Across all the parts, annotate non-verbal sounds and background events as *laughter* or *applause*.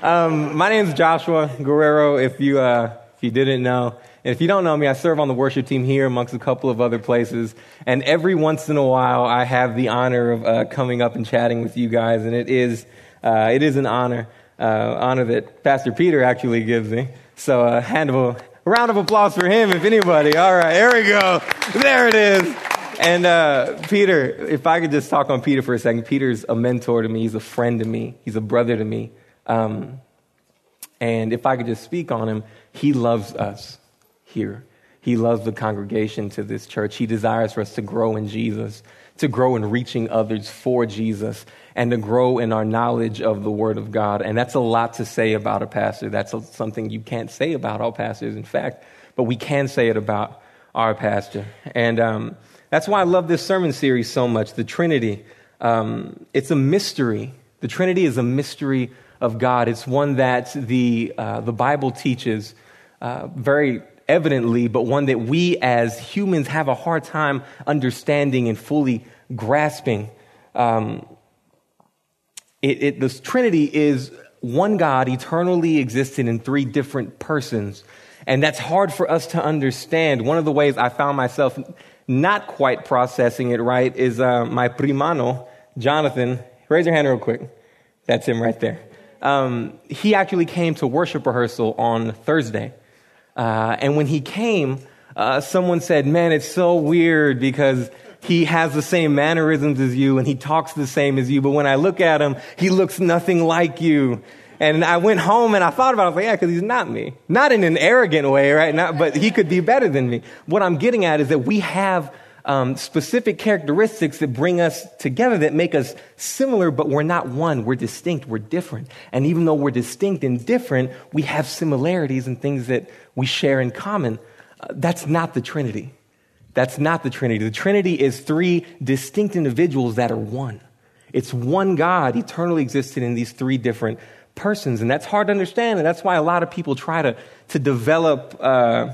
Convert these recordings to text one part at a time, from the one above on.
um, my name is Joshua Guerrero. If you uh, if you didn't know, and if you don't know me, I serve on the worship team here, amongst a couple of other places. And every once in a while, I have the honor of uh, coming up and chatting with you guys, and it is uh, it is an honor, uh, honor that Pastor Peter actually gives me. So, a hand of a round of applause for him, if anybody. All right, there we go. There it is. And uh, Peter, if I could just talk on Peter for a second. Peter's a mentor to me. He's a friend to me. He's a brother to me. Um, and if I could just speak on him, he loves us here. He loves the congregation to this church. He desires for us to grow in Jesus, to grow in reaching others for Jesus, and to grow in our knowledge of the Word of God. And that's a lot to say about a pastor. That's something you can't say about all pastors, in fact, but we can say it about our pastor. And um, that's why I love this sermon series so much the Trinity. Um, it's a mystery. The Trinity is a mystery of God. It's one that the, uh, the Bible teaches uh, very evidently, but one that we as humans have a hard time understanding and fully grasping. Um, it, it, the Trinity is one God eternally existing in three different persons. And that's hard for us to understand. One of the ways I found myself not quite processing it right is uh, my primano, Jonathan. Raise your hand real quick. That's him right there. Um, he actually came to worship rehearsal on Thursday. Uh, and when he came, uh, someone said, Man, it's so weird because he has the same mannerisms as you and he talks the same as you. But when I look at him, he looks nothing like you. And I went home and I thought about it. I was like, yeah, because he's not me. Not in an arrogant way, right? Not, but he could be better than me. What I'm getting at is that we have um, specific characteristics that bring us together that make us similar, but we're not one. We're distinct. We're different. And even though we're distinct and different, we have similarities and things that we share in common. Uh, that's not the Trinity. That's not the Trinity. The Trinity is three distinct individuals that are one. It's one God eternally existed in these three different persons. And that's hard to understand. And that's why a lot of people try to, to develop uh,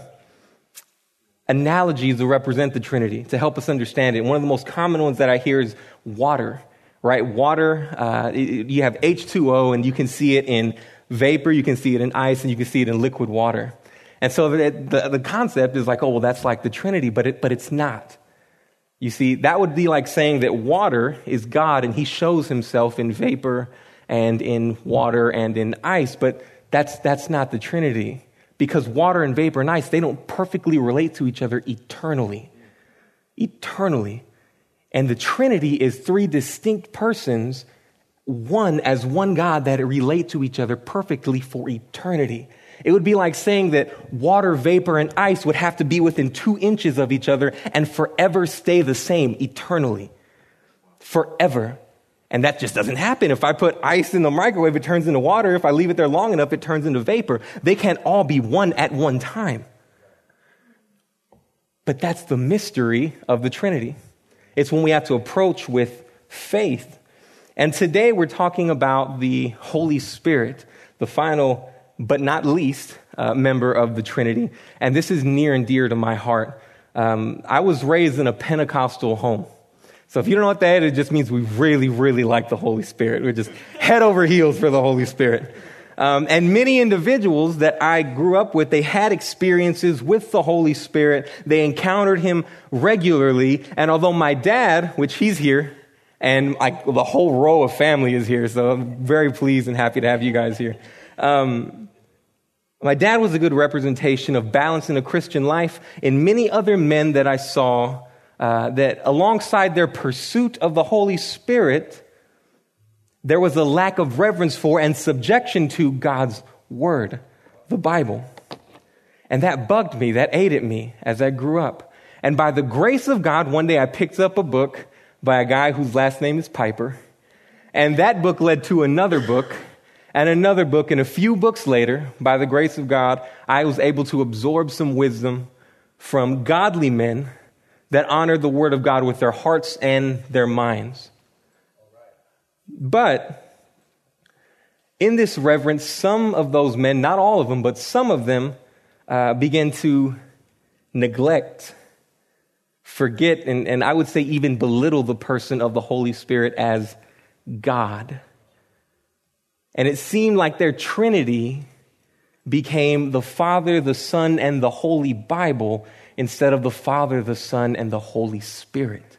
analogies to represent the Trinity, to help us understand it. One of the most common ones that I hear is water, right? Water, uh, you have H2O, and you can see it in vapor, you can see it in ice, and you can see it in liquid water. And so the, the, the concept is like, oh, well, that's like the Trinity, but, it, but it's not. You see, that would be like saying that water is God and he shows himself in vapor and in water and in ice, but that's, that's not the Trinity. Because water and vapor and ice, they don't perfectly relate to each other eternally. Eternally. And the Trinity is three distinct persons, one as one God that relate to each other perfectly for eternity. It would be like saying that water, vapor, and ice would have to be within two inches of each other and forever stay the same eternally. Forever. And that just doesn't happen. If I put ice in the microwave, it turns into water. If I leave it there long enough, it turns into vapor. They can't all be one at one time. But that's the mystery of the Trinity. It's when we have to approach with faith. And today we're talking about the Holy Spirit, the final but not least uh, member of the Trinity. And this is near and dear to my heart. Um, I was raised in a Pentecostal home. So if you don't know what that is, it just means we really, really like the Holy Spirit. We're just head over heels for the Holy Spirit. Um, and many individuals that I grew up with, they had experiences with the Holy Spirit. They encountered Him regularly. And although my dad, which he's here, and I, the whole row of family is here, so I'm very pleased and happy to have you guys here. Um, my dad was a good representation of balance in a Christian life and many other men that I saw uh, that alongside their pursuit of the Holy Spirit, there was a lack of reverence for and subjection to God's Word, the Bible. And that bugged me, that ate at me as I grew up. And by the grace of God, one day I picked up a book by a guy whose last name is Piper. And that book led to another book and another book. And a few books later, by the grace of God, I was able to absorb some wisdom from godly men that honored the Word of God with their hearts and their minds. But in this reverence, some of those men, not all of them, but some of them, uh, began to neglect, forget, and, and I would say even belittle the person of the Holy Spirit as God. And it seemed like their Trinity became the Father, the Son, and the Holy Bible instead of the Father, the Son, and the Holy Spirit.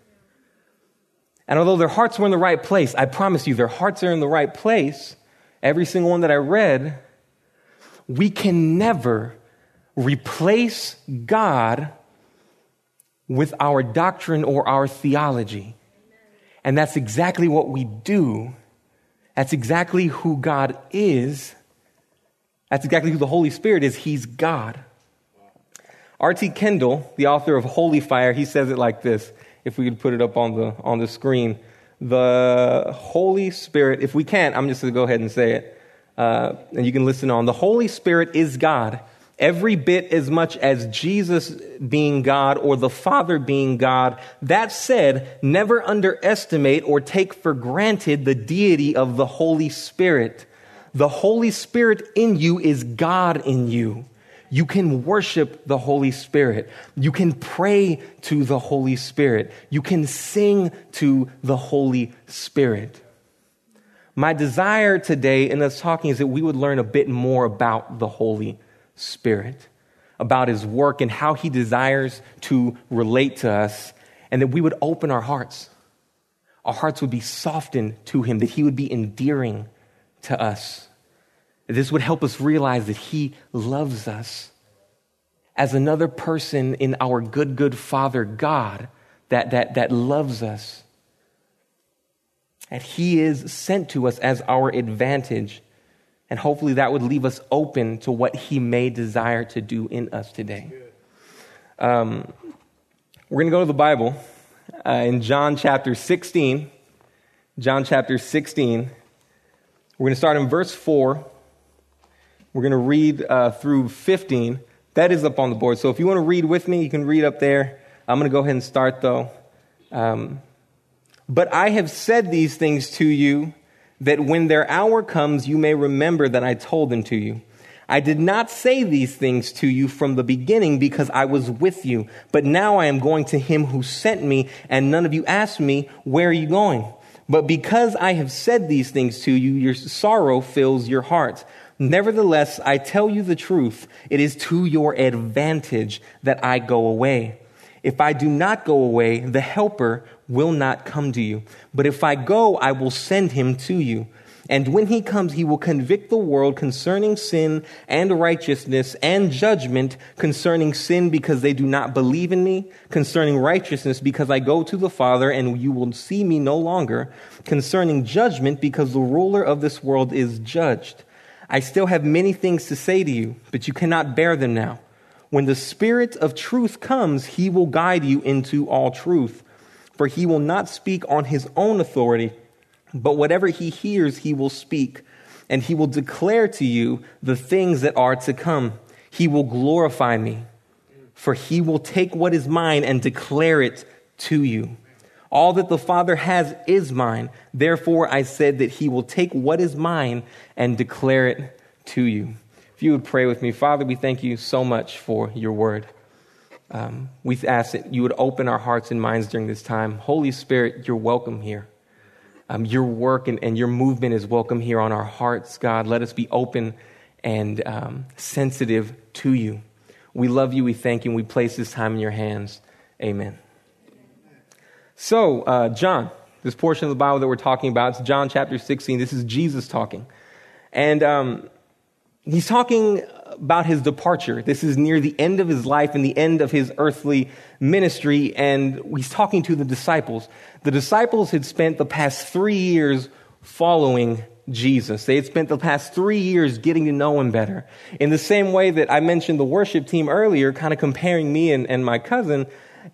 And although their hearts were in the right place, I promise you, their hearts are in the right place. Every single one that I read, we can never replace God with our doctrine or our theology. And that's exactly what we do. That's exactly who God is. That's exactly who the Holy Spirit is. He's God. R.T. Kendall, the author of Holy Fire, he says it like this. If we could put it up on the, on the screen. The Holy Spirit, if we can't, I'm just going to go ahead and say it. Uh, and you can listen on. The Holy Spirit is God every bit as much as Jesus being God or the Father being God. That said, never underestimate or take for granted the deity of the Holy Spirit. The Holy Spirit in you is God in you. You can worship the Holy Spirit. You can pray to the Holy Spirit. You can sing to the Holy Spirit. My desire today in us talking is that we would learn a bit more about the Holy Spirit, about His work and how He desires to relate to us, and that we would open our hearts. Our hearts would be softened to Him, that He would be endearing to us. This would help us realize that He loves us as another person in our good, good Father God that, that, that loves us. That He is sent to us as our advantage and hopefully that would leave us open to what He may desire to do in us today. Um, we're going to go to the Bible uh, in John chapter 16. John chapter 16. We're going to start in verse 4. We're going to read uh, through 15. That is up on the board. So if you want to read with me, you can read up there. I'm going to go ahead and start though. Um, but I have said these things to you that when their hour comes, you may remember that I told them to you. I did not say these things to you from the beginning because I was with you, but now I am going to him who sent me, and none of you asked me, Where are you going? But because I have said these things to you, your sorrow fills your heart. Nevertheless, I tell you the truth. It is to your advantage that I go away. If I do not go away, the Helper will not come to you. But if I go, I will send him to you. And when he comes, he will convict the world concerning sin and righteousness and judgment concerning sin because they do not believe in me, concerning righteousness because I go to the Father and you will see me no longer, concerning judgment because the ruler of this world is judged. I still have many things to say to you, but you cannot bear them now. When the Spirit of truth comes, he will guide you into all truth. For he will not speak on his own authority, but whatever he hears, he will speak, and he will declare to you the things that are to come. He will glorify me, for he will take what is mine and declare it to you. All that the Father has is mine. Therefore, I said that he will take what is mine and declare it to you. If you would pray with me, Father, we thank you so much for your word. Um, we ask that you would open our hearts and minds during this time. Holy Spirit, you're welcome here. Um, your work and, and, your movement is welcome here on our hearts, God. Let us be open and um, sensitive to you. We love you, we thank you, and we place this time in your hands. Amen. So, uh, John, this portion of the Bible that we're talking about, it's John chapter 16. This is Jesus talking. And um, he's talking about his departure. This is near the end of his life and the end of his earthly ministry, and he's talking to the disciples. The disciples had spent the past three years following Jesus. They had spent the past three years getting to know him better. In the same way that I mentioned the worship team earlier, kind of comparing me and, and my cousin,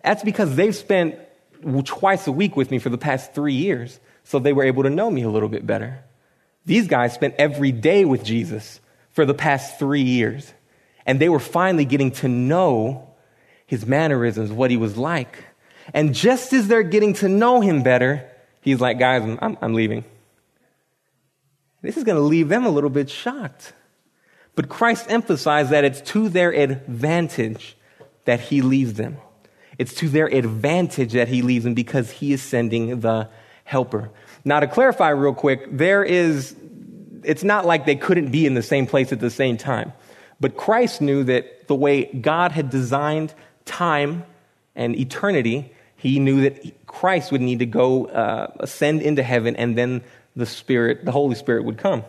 that's because they've spent twice a week with me for the past three years, so they were able to know me a little bit better. These guys spent every day with Jesus for the past three years. And they were finally getting to know his mannerisms, what he was like. And just as they're getting to know him better, he's like, guys, I'm, I'm leaving. This is going to leave them a little bit shocked. But Christ emphasized that it's to their advantage that he leaves them. It's to their advantage that he leaves them because he is sending the helper. Now, to clarify real quick, there is it's not like they couldn't be in the same place at the same time. But Christ knew that the way God had designed time and eternity, he knew that Christ would need to go uh, ascend into heaven and then the Spirit, the Holy Spirit would come.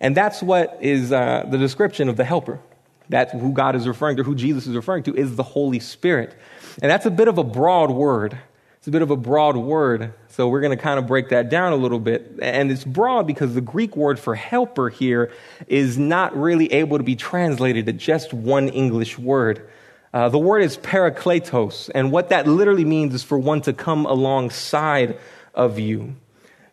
And that's what is uh, the description of the helper. That's who God is referring to, who Jesus is referring to, is the Holy Spirit. And that's a bit of a broad word. It's a bit of a broad word. So we're going to kind of break that down a little bit. And it's broad because the Greek word for helper here is not really able to be translated to just one English word. Uh, the word is parakletos, and what that literally means is for one to come alongside of you.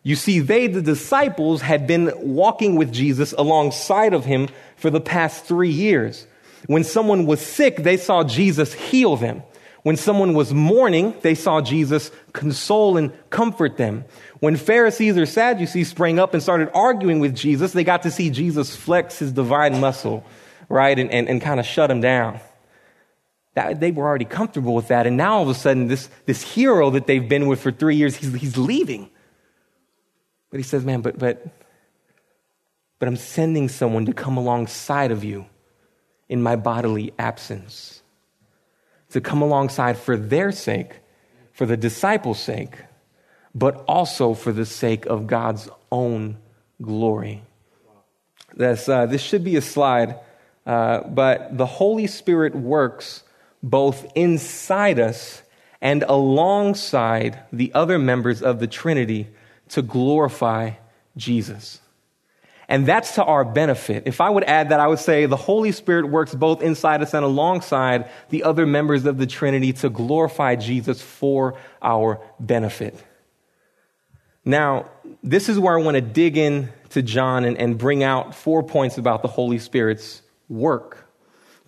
You see, they, the disciples, had been walking with Jesus alongside of him for the past three years. When someone was sick, they saw Jesus heal them. When someone was mourning, they saw Jesus console and comfort them. When Pharisees or Sadducees sprang up and started arguing with Jesus, they got to see Jesus flex his divine muscle, right, and, and, and kind of shut him down. That, they were already comfortable with that. And now all of a sudden, this, this hero that they've been with for three years, he's, he's leaving. But he says, man, but, but, but I'm sending someone to come alongside of you in my bodily absence. To come alongside for their sake, for the disciples' sake, but also for the sake of God's own glory. This, uh, this should be a slide, uh, but the Holy Spirit works both inside us and alongside the other members of the Trinity to glorify Jesus. And that's to our benefit. If I would add that, I would say the Holy Spirit works both inside us and alongside the other members of the Trinity to glorify Jesus for our benefit. Now, this is where I want to dig in to John and, and bring out four points about the Holy Spirit's work.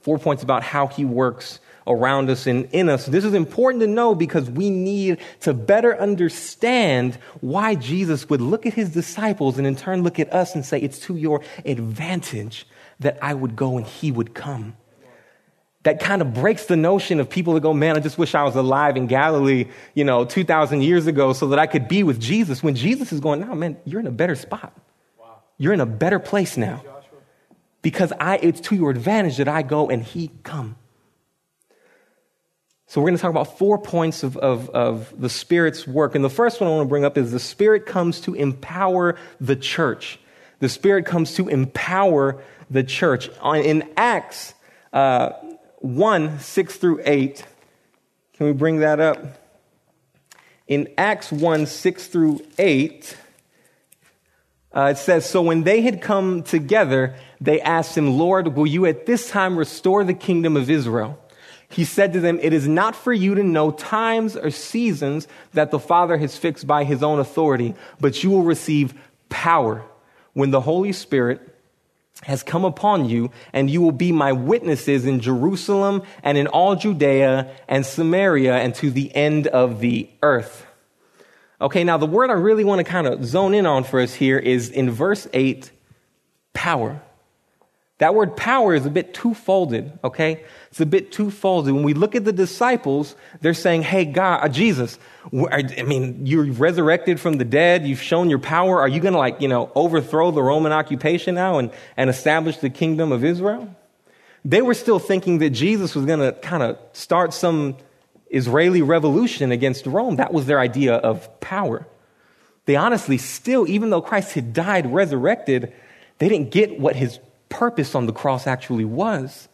Four points about how he works around us and in us. This is important to know because we need to better understand why Jesus would look at his disciples and in turn look at us and say, It's to your advantage that I would go and he would come. That kind of breaks the notion of people that go, Man, I just wish I was alive in Galilee, you know, 2,000 years ago so that I could be with Jesus. When Jesus is going, No, man, you're in a better spot. You're in a better place now. Because I, it's to your advantage that I go and he come. So, we're going to talk about four points of, of, of, the Spirit's work. And the first one I want to bring up is the Spirit comes to empower the church. The Spirit comes to empower the church. In Acts uh, 1 6 through 8, can we bring that up? In Acts 1 6 through 8, uh, it says, So when they had come together, they asked him, Lord, will you at this time restore the kingdom of Israel? He said to them, It is not for you to know times or seasons that the Father has fixed by his own authority, but you will receive power when the Holy Spirit has come upon you, and you will be my witnesses in Jerusalem and in all Judea and Samaria and to the end of the earth. Okay, now the word I really want to kind of zone in on for us here is in verse 8 power. That word power is a bit two-folded, okay? It's a bit two-folded. When we look at the disciples, they're saying, hey, God, uh, Jesus, I mean, you're resurrected from the dead. You've shown your power. Are you going to, like, you know, overthrow the Roman occupation now and, and establish the kingdom of Israel? They were still thinking that Jesus was going to kind of start some Israeli revolution against Rome. That was their idea of power. They honestly still, even though Christ had died, resurrected, they didn't get what his purpose on the cross actually was.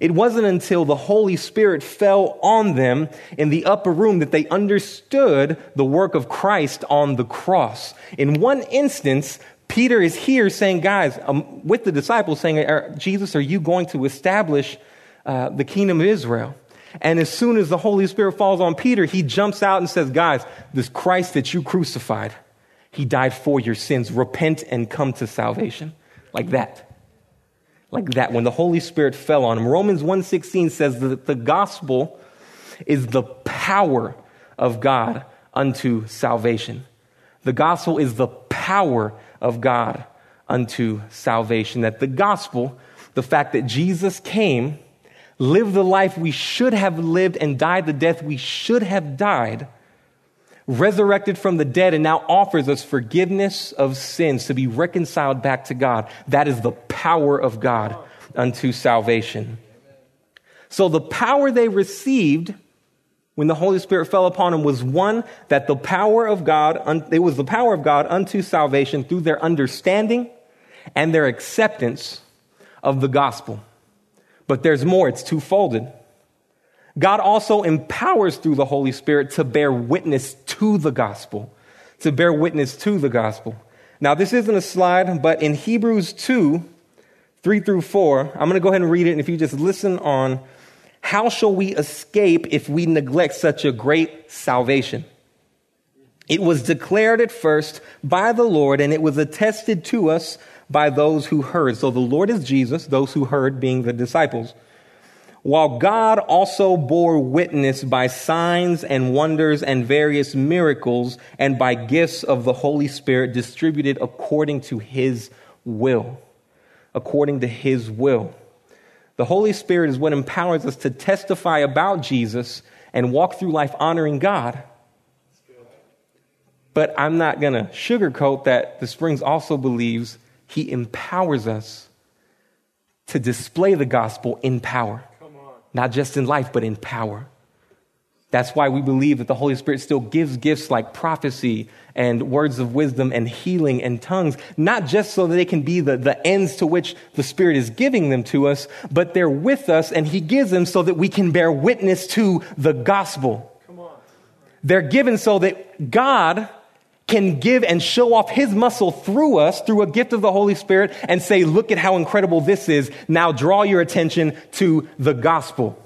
It wasn't until the Holy Spirit fell on them in the upper room that they understood the work of Christ on the cross. In one instance, Peter is here saying, guys, um, with the disciples saying, Jesus, are you going to establish uh, the kingdom of Israel? And as soon as the Holy Spirit falls on Peter, he jumps out and says, guys, this Christ that you crucified, he died for your sins. Repent and come to salvation. Like that like that when the Holy Spirit fell on him. Romans 1:16 says that the gospel is the power of God unto salvation. The gospel is the power of God unto salvation. That the gospel, the fact that Jesus came, lived the life we should have lived, and died the death we should have died, resurrected from the dead, and now offers us forgiveness of sins to be reconciled back to God. That is the power of God unto salvation. So the power they received when the Holy Spirit fell upon them was one that the power of God, it was the power of God unto salvation through their understanding and their acceptance of the gospel. But there's more, it's twofolded. God also empowers through the Holy Spirit to bear witness to the gospel, to bear witness to the gospel. Now, this isn't a slide, but in Hebrews 2, 3 through 4, I'm going to go ahead and read it. And if you just listen on, how shall we escape if we neglect such a great salvation? It was declared at first by the Lord, and it was attested to us by those who heard. So the Lord is Jesus, those who heard being the disciples. While God also bore witness by signs and wonders and various miracles and by gifts of the Holy Spirit distributed according to his will. According to his will. The Holy Spirit is what empowers us to testify about Jesus and walk through life honoring God. But I'm not going to sugarcoat that the Springs also believes he empowers us to display the gospel in power, not just in life, but in power. That's why we believe that the Holy Spirit still gives gifts like prophecy and words of wisdom and healing and tongues, not just so that they can be the, the ends to which the Spirit is giving them to us, but they're with us and He gives them so that we can bear witness to the gospel. They're given so that God can give and show off his muscle through us through a gift of the Holy Spirit and say, look at how incredible this is. Now draw your attention to the gospel.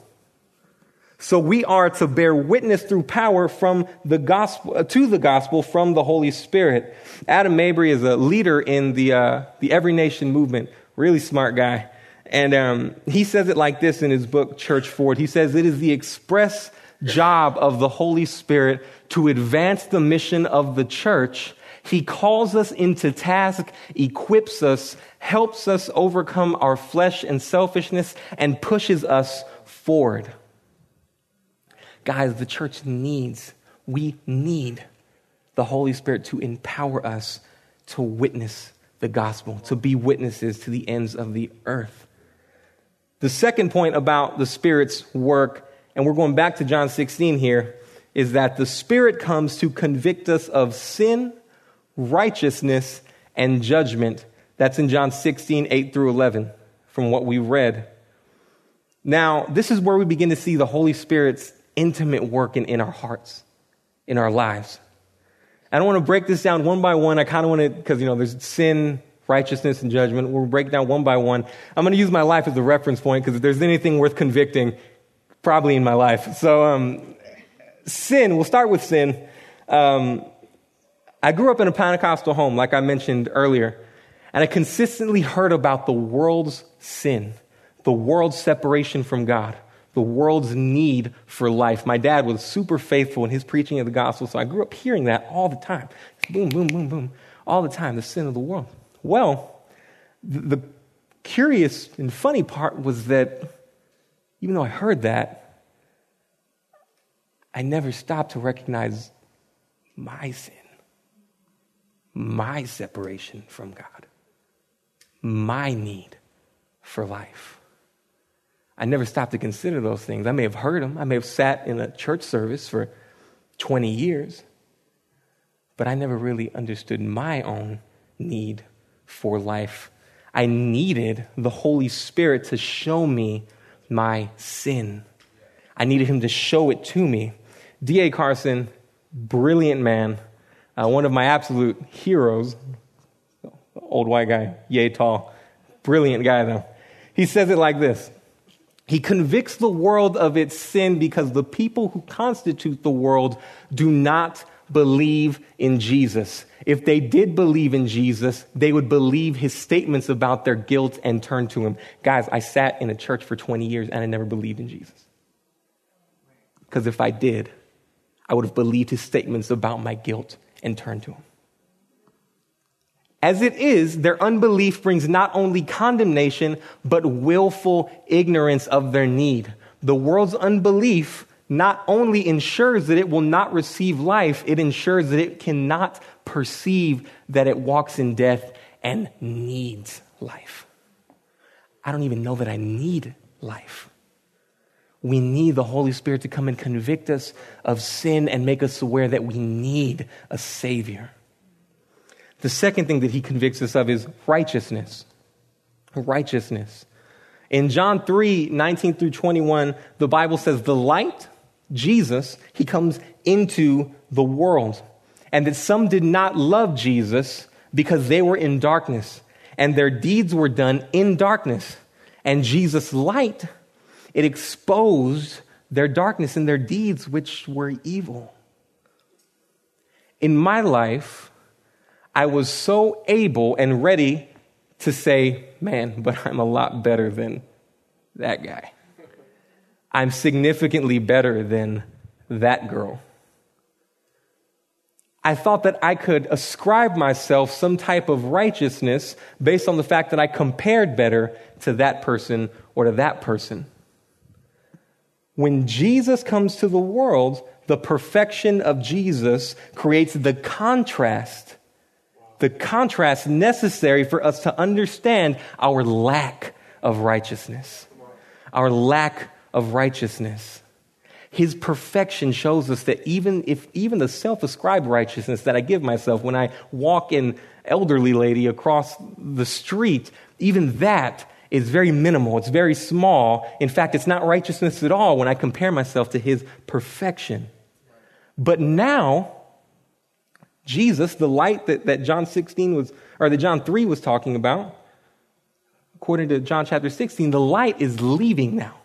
So we are to bear witness through power from the gospel, uh, to the gospel from the Holy Spirit. Adam Mabry is a leader in the, uh, the Every Nation movement. Really smart guy. And um, he says it like this in his book, Church Forward. He says, It is the express job of the Holy Spirit to advance the mission of the church. He calls us into task, equips us, helps us overcome our flesh and selfishness, and pushes us forward. Guys, the church needs, we need the Holy Spirit to empower us to witness the gospel, to be witnesses to the ends of the earth. The second point about the Spirit's work and we're going back to John 16 here, is that the Spirit comes to convict us of sin, righteousness, and judgment. That's in John 16, 8 through 11, from what we read. Now, this is where we begin to see the Holy Spirit's intimate work in, in our hearts, in our lives. I don't want to break this down one by one. I kind of want to, because, you know, there's sin, righteousness, and judgment. We'll break down one by one. I'm going to use my life as a reference point because if there's anything worth convicting, probably in my life. So, um, sin, we'll start with sin. Um, I grew up in a Pentecostal home, like I mentioned earlier, and I consistently heard about the world's sin, the world's separation from God, the world's need for life. My dad was super faithful in his preaching of the gospel, so I grew up hearing that all the time. Boom, boom, boom, boom, all the time, the sin of the world. Well, the, the curious and funny part was that even though I heard that, I never stopped to recognize my sin, my separation from God, my need for life. I never stopped to consider those things. I may have heard them, I may have sat in a church service for 20 years, but I never really understood my own need for life. I needed the Holy Spirit to show me my sin. I needed him to show it to me. D.A. Carson, brilliant man, uh, one of my absolute heroes, old white guy, yay tall, brilliant guy though. He says it like this He convicts the world of its sin because the people who constitute the world do not believe in Jesus. If they did believe in Jesus, they would believe his statements about their guilt and turn to him. Guys, I sat in a church for 20 years and I never believed in Jesus. Because if I did, I would have believed his statements about my guilt and turned to him. As it is, their unbelief brings not only condemnation, but willful ignorance of their need. The world's unbelief not only ensures that it will not receive life, it ensures that it cannot perceive that it walks in death and needs life. I don't even know that I need life. We need the Holy Spirit to come and convict us of sin and make us aware that we need a Savior. The second thing that he convicts us of is righteousness. Righteousness. In John 3 19 through 21, the Bible says, The light, Jesus, he comes into the world. And that some did not love Jesus because they were in darkness and their deeds were done in darkness. And Jesus' light it exposed their darkness and their deeds, which were evil. In my life, I was so able and ready to say, man, *laughs* but I'm a lot better than that guy. I'm significantly better than that girl. I thought that I could ascribe myself some type of righteousness based on the fact that I compared better to that person or to that person. When Jesus comes to the world, the perfection of Jesus creates the contrast, the contrast necessary for us to understand our lack of righteousness. Our lack of righteousness. His perfection shows us that even if even the self-ascribed righteousness that I give myself when I walk an elderly lady across the street, even that is very minimal, it's very small. In fact, it's not righteousness at all when I compare myself to his perfection. But now, Jesus, the light that, that John 16 was, or that John 3 was talking about, according to John chapter 16, the light is leaving now.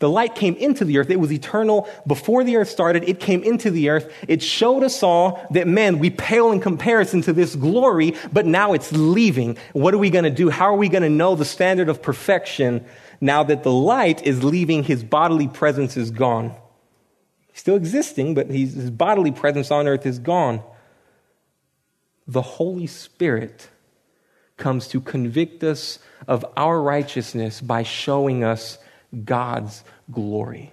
The light came into the earth. It was eternal before the earth started. It came into the earth. It showed us all that, man, we pale in comparison to this glory, but now it's leaving. What are we going to do? How are we going to know the standard of perfection now that the light is leaving? His bodily presence is gone. He's still existing, but his bodily presence on earth is gone. The Holy Spirit comes to convict us of our righteousness by showing us God's glory.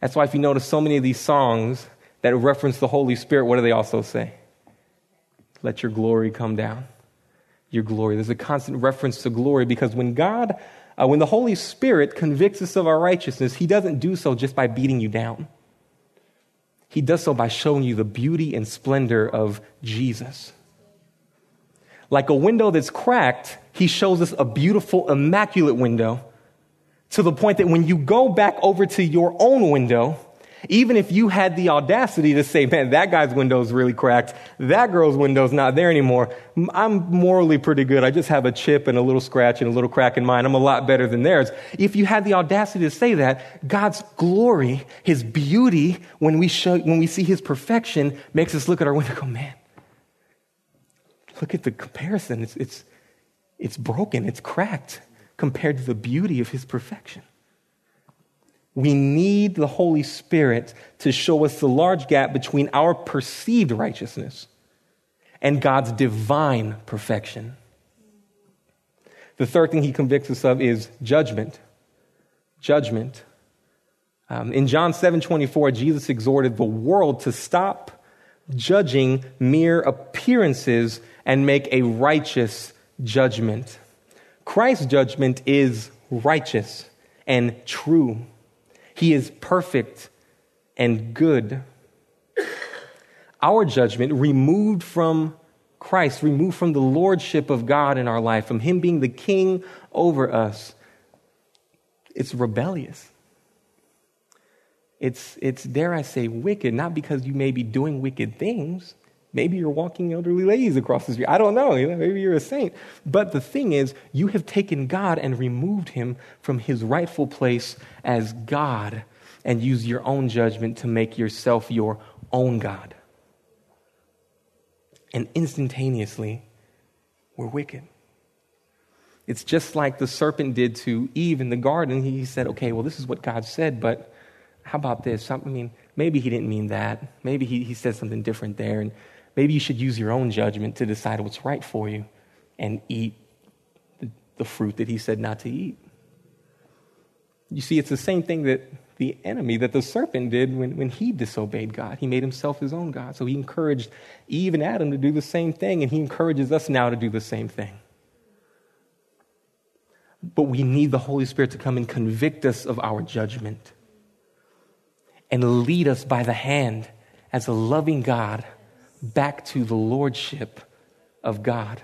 That's why, if you notice so many of these songs that reference the Holy Spirit, what do they also say? Let your glory come down. Your glory. There's a constant reference to glory because when God, uh, when the Holy Spirit convicts us of our righteousness, He doesn't do so just by beating you down. He does so by showing you the beauty and splendor of Jesus. Like a window that's cracked, He shows us a beautiful, immaculate window to the point that when you go back over to your own window, even if you had the audacity to say, man, that guy's window is really cracked, that girl's window's not there anymore, I'm morally pretty good. I just have a chip and a little scratch and a little crack in mine. I'm a lot better than theirs. If you had the audacity to say that, God's glory, His beauty, when we, show, when we see His perfection, makes us look at our window and go, man, look at the comparison. It's, it's, it's broken, it's cracked compared to the beauty of his perfection. We need the Holy Spirit to show us the large gap between our perceived righteousness and God's divine perfection. The third thing he convicts us of is judgment. Judgment. Um, in John 7 24, Jesus exhorted the world to stop judging mere appearances and make a righteous judgment. Christ's judgment is righteous and true. He is perfect and good. Our judgment, removed from Christ, removed from the lordship of God in our life, from Him being the king over us, it's rebellious. It's, it's, dare I say, wicked, not because you may be doing wicked things, Maybe you're walking elderly ladies across the street. I don't know. Maybe you're a saint. But the thing is, you have taken God and removed him from his rightful place as God and use your own judgment to make yourself your own God. And instantaneously, we're wicked. It's just like the serpent did to Eve in the garden. He said, okay, well, this is what God said, but how about this? I mean, maybe he didn't mean that. Maybe he, he said something different there. And Maybe you should use your own judgment to decide what's right for you and eat the, fruit that he said not to eat. You see, it's the same thing that the enemy that the serpent did when, when he disobeyed God. He made himself his own God. So he encouraged Eve and Adam to do the same thing, and he encourages us now to do the same thing. But we need the Holy Spirit to come and convict us of our judgment and lead us by the hand as a loving God back to the lordship of God,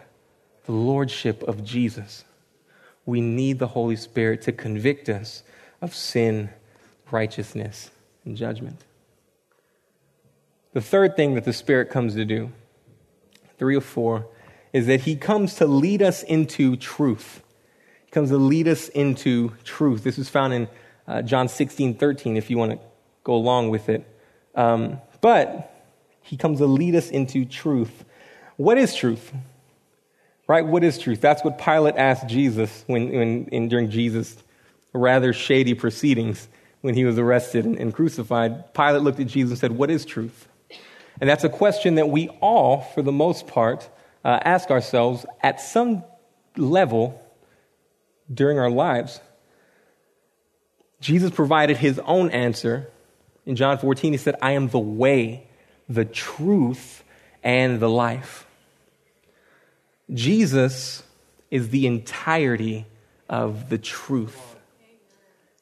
the lordship of Jesus. We need the Holy Spirit to convict us of sin, righteousness, and judgment. The third thing that the Spirit comes to do, three or four, is that He comes to lead us into truth. He comes to lead us into truth. This is found in uh, John 16, 13, if you want to go along with it. Um, but he comes to lead us into truth. What is truth? Right? What is truth? That's what Pilate asked Jesus when, when in, during Jesus' rather shady proceedings when he was arrested and, and crucified. Pilate looked at Jesus and said, What is truth? And that's a question that we all, for the most part, uh, ask ourselves at some level during our lives. Jesus provided his own answer in John 14, he said, I am the way, the truth, and the life. Jesus is the entirety of the truth.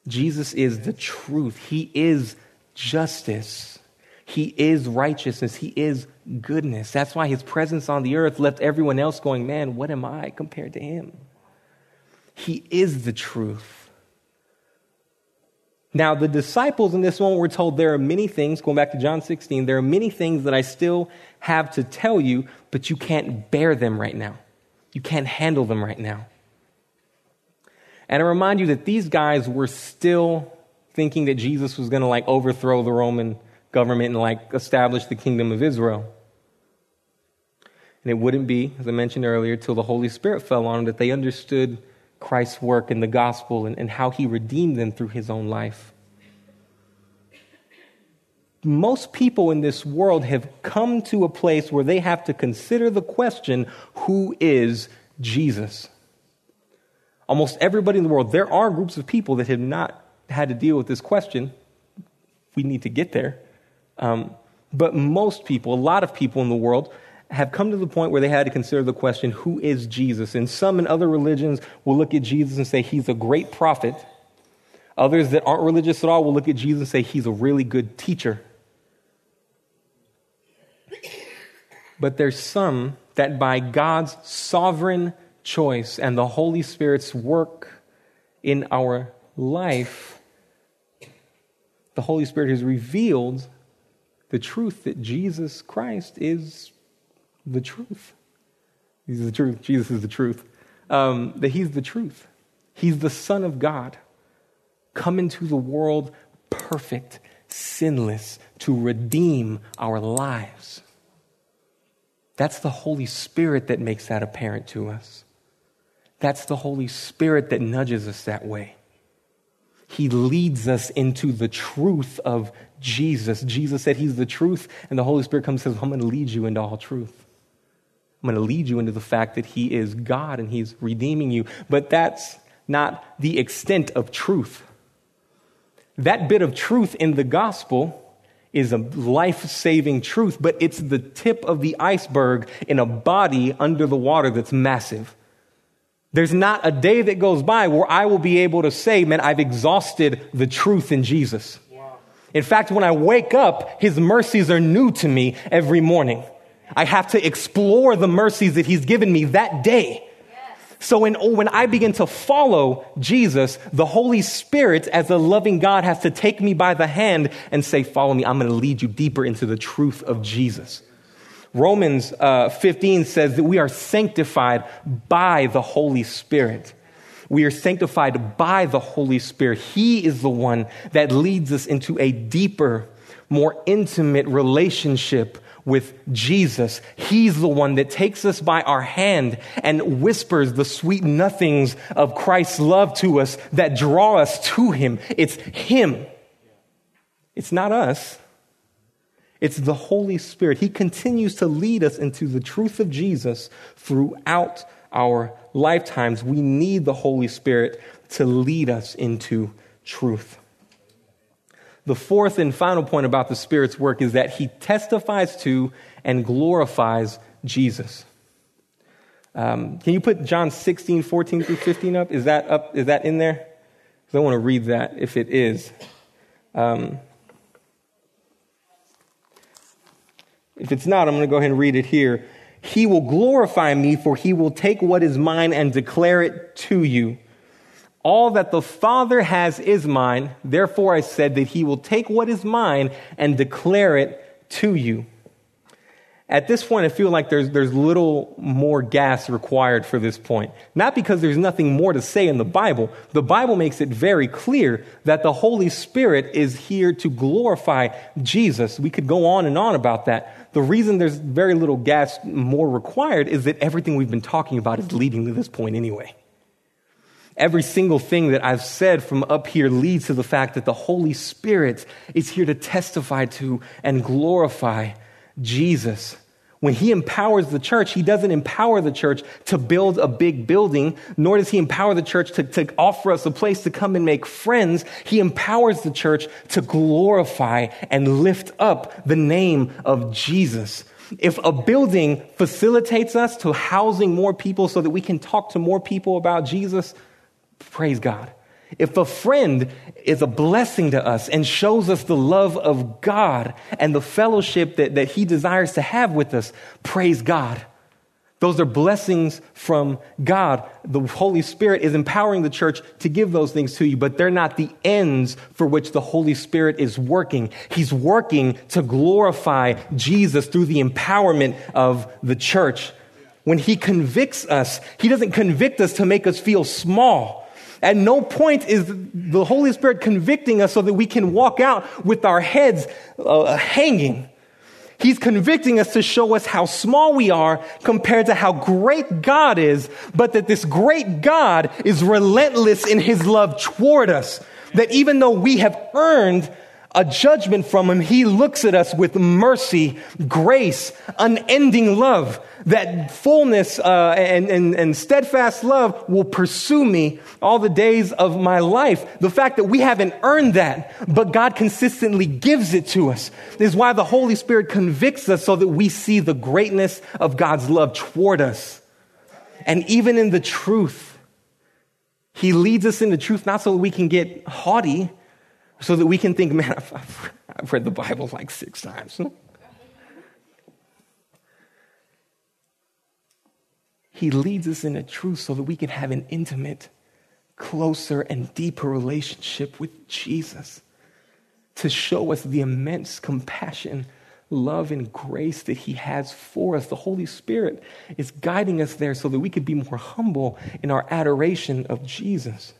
Jesus is the truth. He is justice. He is righteousness. He is goodness. That's why his presence on the earth left everyone else going, Man, what am I compared to him? He is the truth. Now, the disciples in this one were told there are many things, going back to John 16, there are many things that I still have to tell you, but you can't bear them right now. You can't handle them right now. And I remind you that these guys were still thinking that Jesus was going to like overthrow the Roman government and like establish the kingdom of Israel. And it wouldn't be, as I mentioned earlier, till the Holy Spirit fell on them that they understood Christ's work in the gospel and, and how he redeemed them through his own life. Most people in this world have come to a place where they have to consider the question who is Jesus? Almost everybody in the world, there are groups of people that have not had to deal with this question. We need to get there. Um, but most people, a lot of people in the world, have come to the point where they had to consider the question who is Jesus? And some in other religions will look at Jesus and say he's a great prophet. Others that aren't religious at all will look at Jesus and say he's a really good teacher. But there's some that by God's sovereign choice and the Holy Spirit's work in our life, the Holy Spirit has revealed the truth that Jesus Christ is the truth. He's the truth. Jesus is the truth. Um, that he's the truth. He's the Son of God, come into the world perfect, sinless, to redeem our lives. That's the Holy Spirit that makes that apparent to us. That's the Holy Spirit that nudges us that way. He leads us into the truth of Jesus. Jesus said he's the truth, and the Holy Spirit comes and says, I'm going to lead you into all truth. I'm going to lead you into the fact that He is God and He's redeeming you. But that's not the extent of truth. That bit of truth in the gospel is a life saving truth, but it's the tip of the iceberg in a body under the water that's massive. There's not a day that goes by where I will be able to say, man, I've exhausted the truth in Jesus. Wow. In fact, when I wake up, his mercies are new to me every morning. I have to explore the mercies that He's given me that day. So when, when I begin to follow Jesus, the Holy Spirit, as a loving God, has to take me by the hand and say, Follow me. I'm going to lead you deeper into the truth of Jesus. Romans uh, 15 says that we are sanctified by the Holy Spirit. We are sanctified by the Holy Spirit. He is the one that leads us into a deeper, more intimate relationship with Jesus. He's the one that takes us by our hand and whispers the sweet nothings of Christ's love to us that draw us to Him. It's Him. It's not us. It's the Holy Spirit. He continues to lead us into the truth of Jesus throughout our lifetimes. We need the Holy Spirit to lead us into truth. The fourth and final point about the Spirit's work is that he testifies to and glorifies Jesus. Um, can you put John 16, 14 through 15 up? Is that up? Is that in there? Because I want to read that if it is. Um, if it's not, I'm going to go ahead and read it here. He will glorify me, for he will take what is mine and declare it to you. All that the Father has is mine. Therefore, I said that he will take what is mine and declare it to you. At this point, I feel like there's, there's little more gas required for this point. Not because there's nothing more to say in the Bible. The Bible makes it very clear that the Holy Spirit is here to glorify Jesus. We could go on and on about that. The reason there's very little gas more required is that everything we've been talking about is leading to this point anyway. Every single thing that I've said from up here leads to the fact that the Holy Spirit is here to testify to and glorify Jesus. When he empowers the church, he doesn't empower the church to build a big building, nor does he empower the church to, to offer us a place to come and make friends. He empowers the church to glorify and lift up the name of Jesus. If a building facilitates us to housing more people so that we can talk to more people about Jesus, Praise God. If a friend is a blessing to us and shows us the love of God and the fellowship that, that He desires to have with us, praise God. Those are blessings from God. The Holy Spirit is empowering the church to give those things to you, but they're not the ends for which the Holy Spirit is working. He's working to glorify Jesus through the empowerment of the church. When He convicts us, He doesn't convict us to make us feel small. At no point is the Holy Spirit convicting us so that we can walk out with our heads uh, hanging. He's convicting us to show us how small we are compared to how great God is, but that this great God is relentless in his love toward us. That even though we have earned a judgment from him, he looks at us with mercy, grace, unending love that fullness uh, and, and, and steadfast love will pursue me all the days of my life. The fact that we haven't earned that, but God consistently gives it to us, is why the Holy Spirit convicts us so that we see the greatness of God's love toward us. And even in the truth, He leads us into truth not so that we can get haughty, so that we can think, man, I've, I've read the Bible like six times. *laughs* He leads us into truth so that we can have an intimate, closer, and deeper relationship with Jesus to show us the immense compassion, love, and grace that He has for us. The Holy Spirit is guiding us there so that we could be more humble in our adoration of Jesus.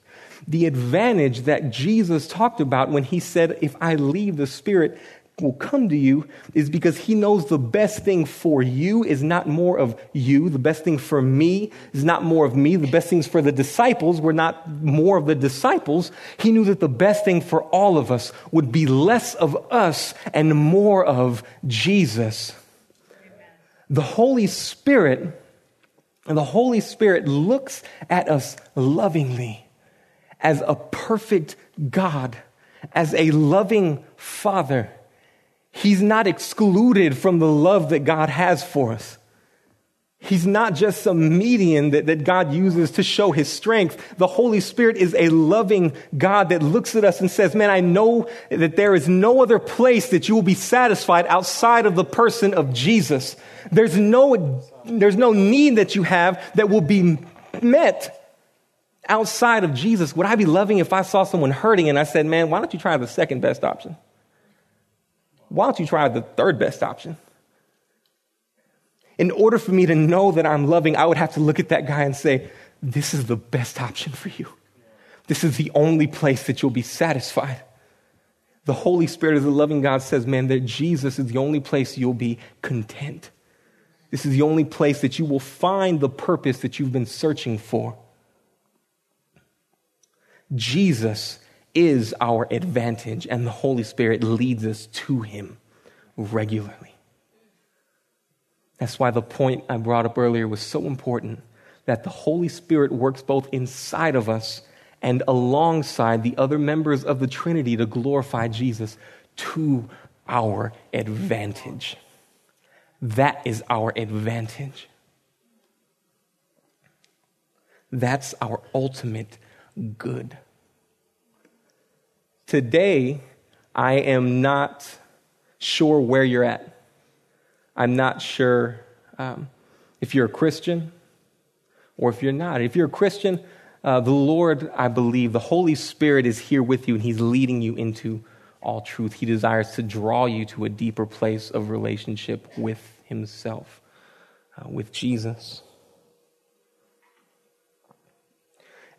The advantage that Jesus talked about when He said, If I leave the Spirit, will come to you is because he knows the best thing for you is not more of you. The best thing for me is not more of me. The best things for the disciples were not more of the disciples. He knew that the best thing for all of us would be less of us and more of Jesus. The Holy Spirit, and the Holy Spirit looks at us lovingly as a perfect God, as a loving Father He's not excluded from the love that God has for us. He's not just some median that, that God uses to show his strength. The Holy Spirit is a loving God that looks at us and says, Man, I know that there is no other place that you will be satisfied outside of the person of Jesus. There's no, there's no need that you have that will be met outside of Jesus. Would I be loving if I saw someone hurting and I said, Man, why don't you try the second best option? why don't you try the third best option? In order for me to know that I'm loving, I would have to look at that guy and say, This is the best option for you. This is the only place that you'll be satisfied. The Holy Spirit, as a loving God, says, Man, that Jesus is the only place you'll be content. This is the only place that you will find the purpose that you've been searching for. Jesus is our advantage, and the Holy Spirit leads us to Him regularly. That's why the point I brought up earlier was so important that the Holy Spirit works both inside of us and alongside the other members of the Trinity to glorify Jesus to our advantage. That is our advantage. That's our ultimate good. Today, I am not sure where you're at. I'm not sure um, if you're a Christian or if you're not. If you're a Christian, uh, the Lord, I believe, the Holy Spirit is here with you and He's leading you into all truth. He desires to draw you to a deeper place of relationship with Himself, uh, with Jesus.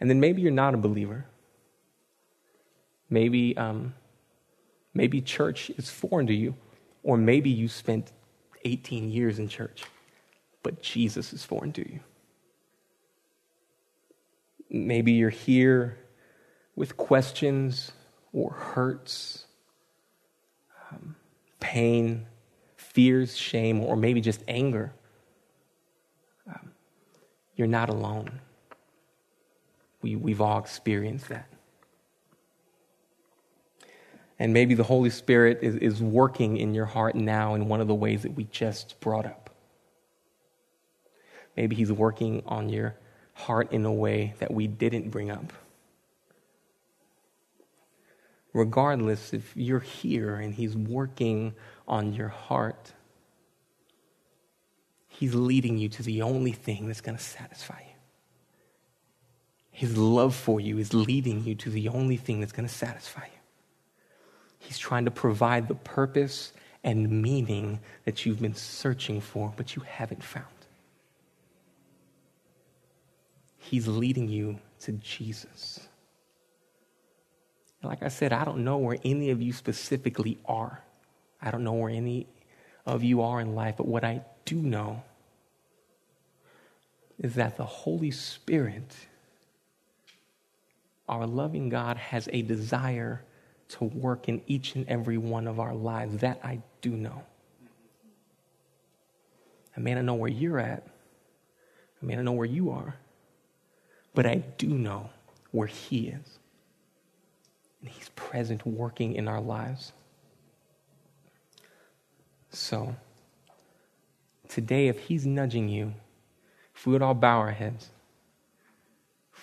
And then maybe you're not a believer. Maybe, um, maybe church is foreign to you, or maybe you spent 18 years in church, but Jesus is foreign to you. Maybe you're here with questions or hurts, um, pain, fears, shame, or maybe just anger. Um, you're not alone. We, we've all experienced that. And maybe the Holy Spirit is, is working in your heart now in one of the ways that we just brought up. Maybe He's working on your heart in a way that we didn't bring up. Regardless, if you're here and He's working on your heart, He's leading you to the only thing that's going to satisfy you. His love for you is leading you to the only thing that's going to satisfy you. He's trying to provide the purpose and meaning that you've been searching for, but you haven't found. He's leading you to Jesus. And like I said, I don't know where any of you specifically are. I don't know where any of you are in life, but what I do know is that the Holy Spirit, our loving God, has a desire to work in each and every one of our lives. That I do know. I may not know where you're at, I may not know where you are but I do know where He is. And He's present working in our lives. So, today, if He's nudging you, if we would all bow our heads,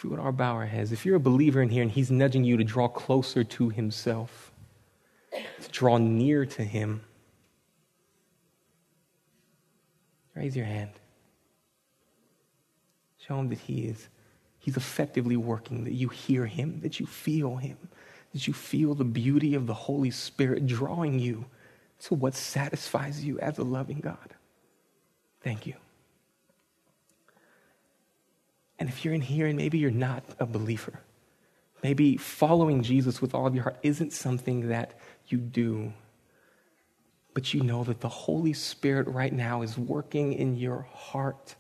we would all bow our heads, if you're a believer in here and He's nudging you to draw closer to Himself, to draw near to Him, raise your hand. Show Him that He is He's effectively working, that you hear Him, that you feel Him, that you feel the beauty of the Holy Spirit drawing you to what satisfies you as a loving God. Thank you. And if you're in here and maybe you're not a believer, maybe following Jesus with all of your heart isn't something that you do, but you know that the Holy Spirit right now is working in your heart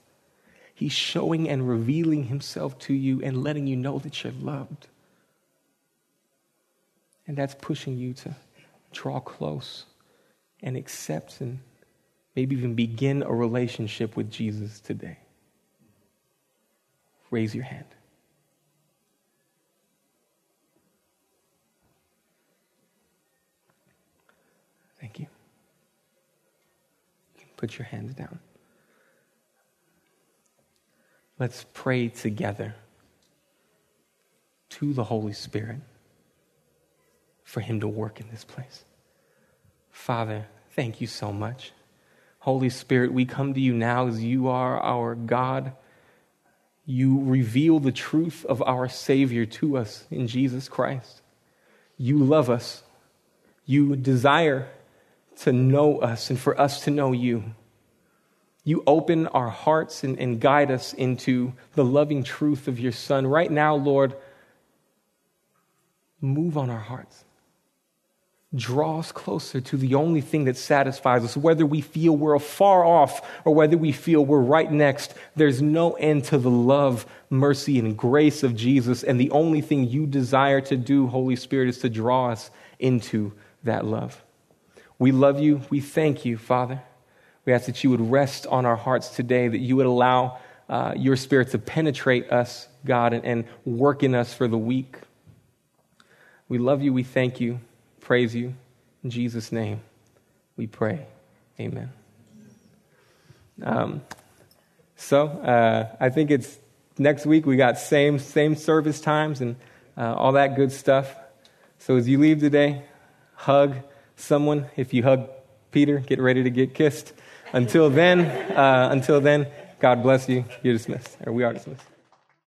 He's showing and revealing himself to you and letting you know that you're loved. And that's pushing you to draw close and accept and maybe even begin a relationship with Jesus today. Raise your hand. Thank you. You can put your hands down. Let's pray together to the Holy Spirit for Him to work in this place. Father, thank you so much. Holy Spirit, we come to you now as you are our God. You reveal the truth of our Savior to us in Jesus Christ. You love us. You desire to know us and for us to know you you open our hearts and, and, guide us into the loving truth of your Son. Right now, Lord, move on our hearts. Draw us closer to the only thing that satisfies us, whether we feel we're far off or whether we feel we're right next. There's no end to the love, mercy, and grace of Jesus. And the only thing you desire to do, Holy Spirit, is to draw us into that love. We love you. We thank you, Father. We ask that you would rest on our hearts today, that you would allow uh, your spirit to penetrate us, God, and, and work in us for the week. We love you. We thank you. Praise you. In Jesus' name, we pray. Amen. Um, so uh, I think it's next week. We got same same service times and uh, all that good stuff. So as you leave today, hug someone. If you hug Peter, get ready to get kissed. Until then, uh, until then, God bless you. You're dismissed, or we are dismissed.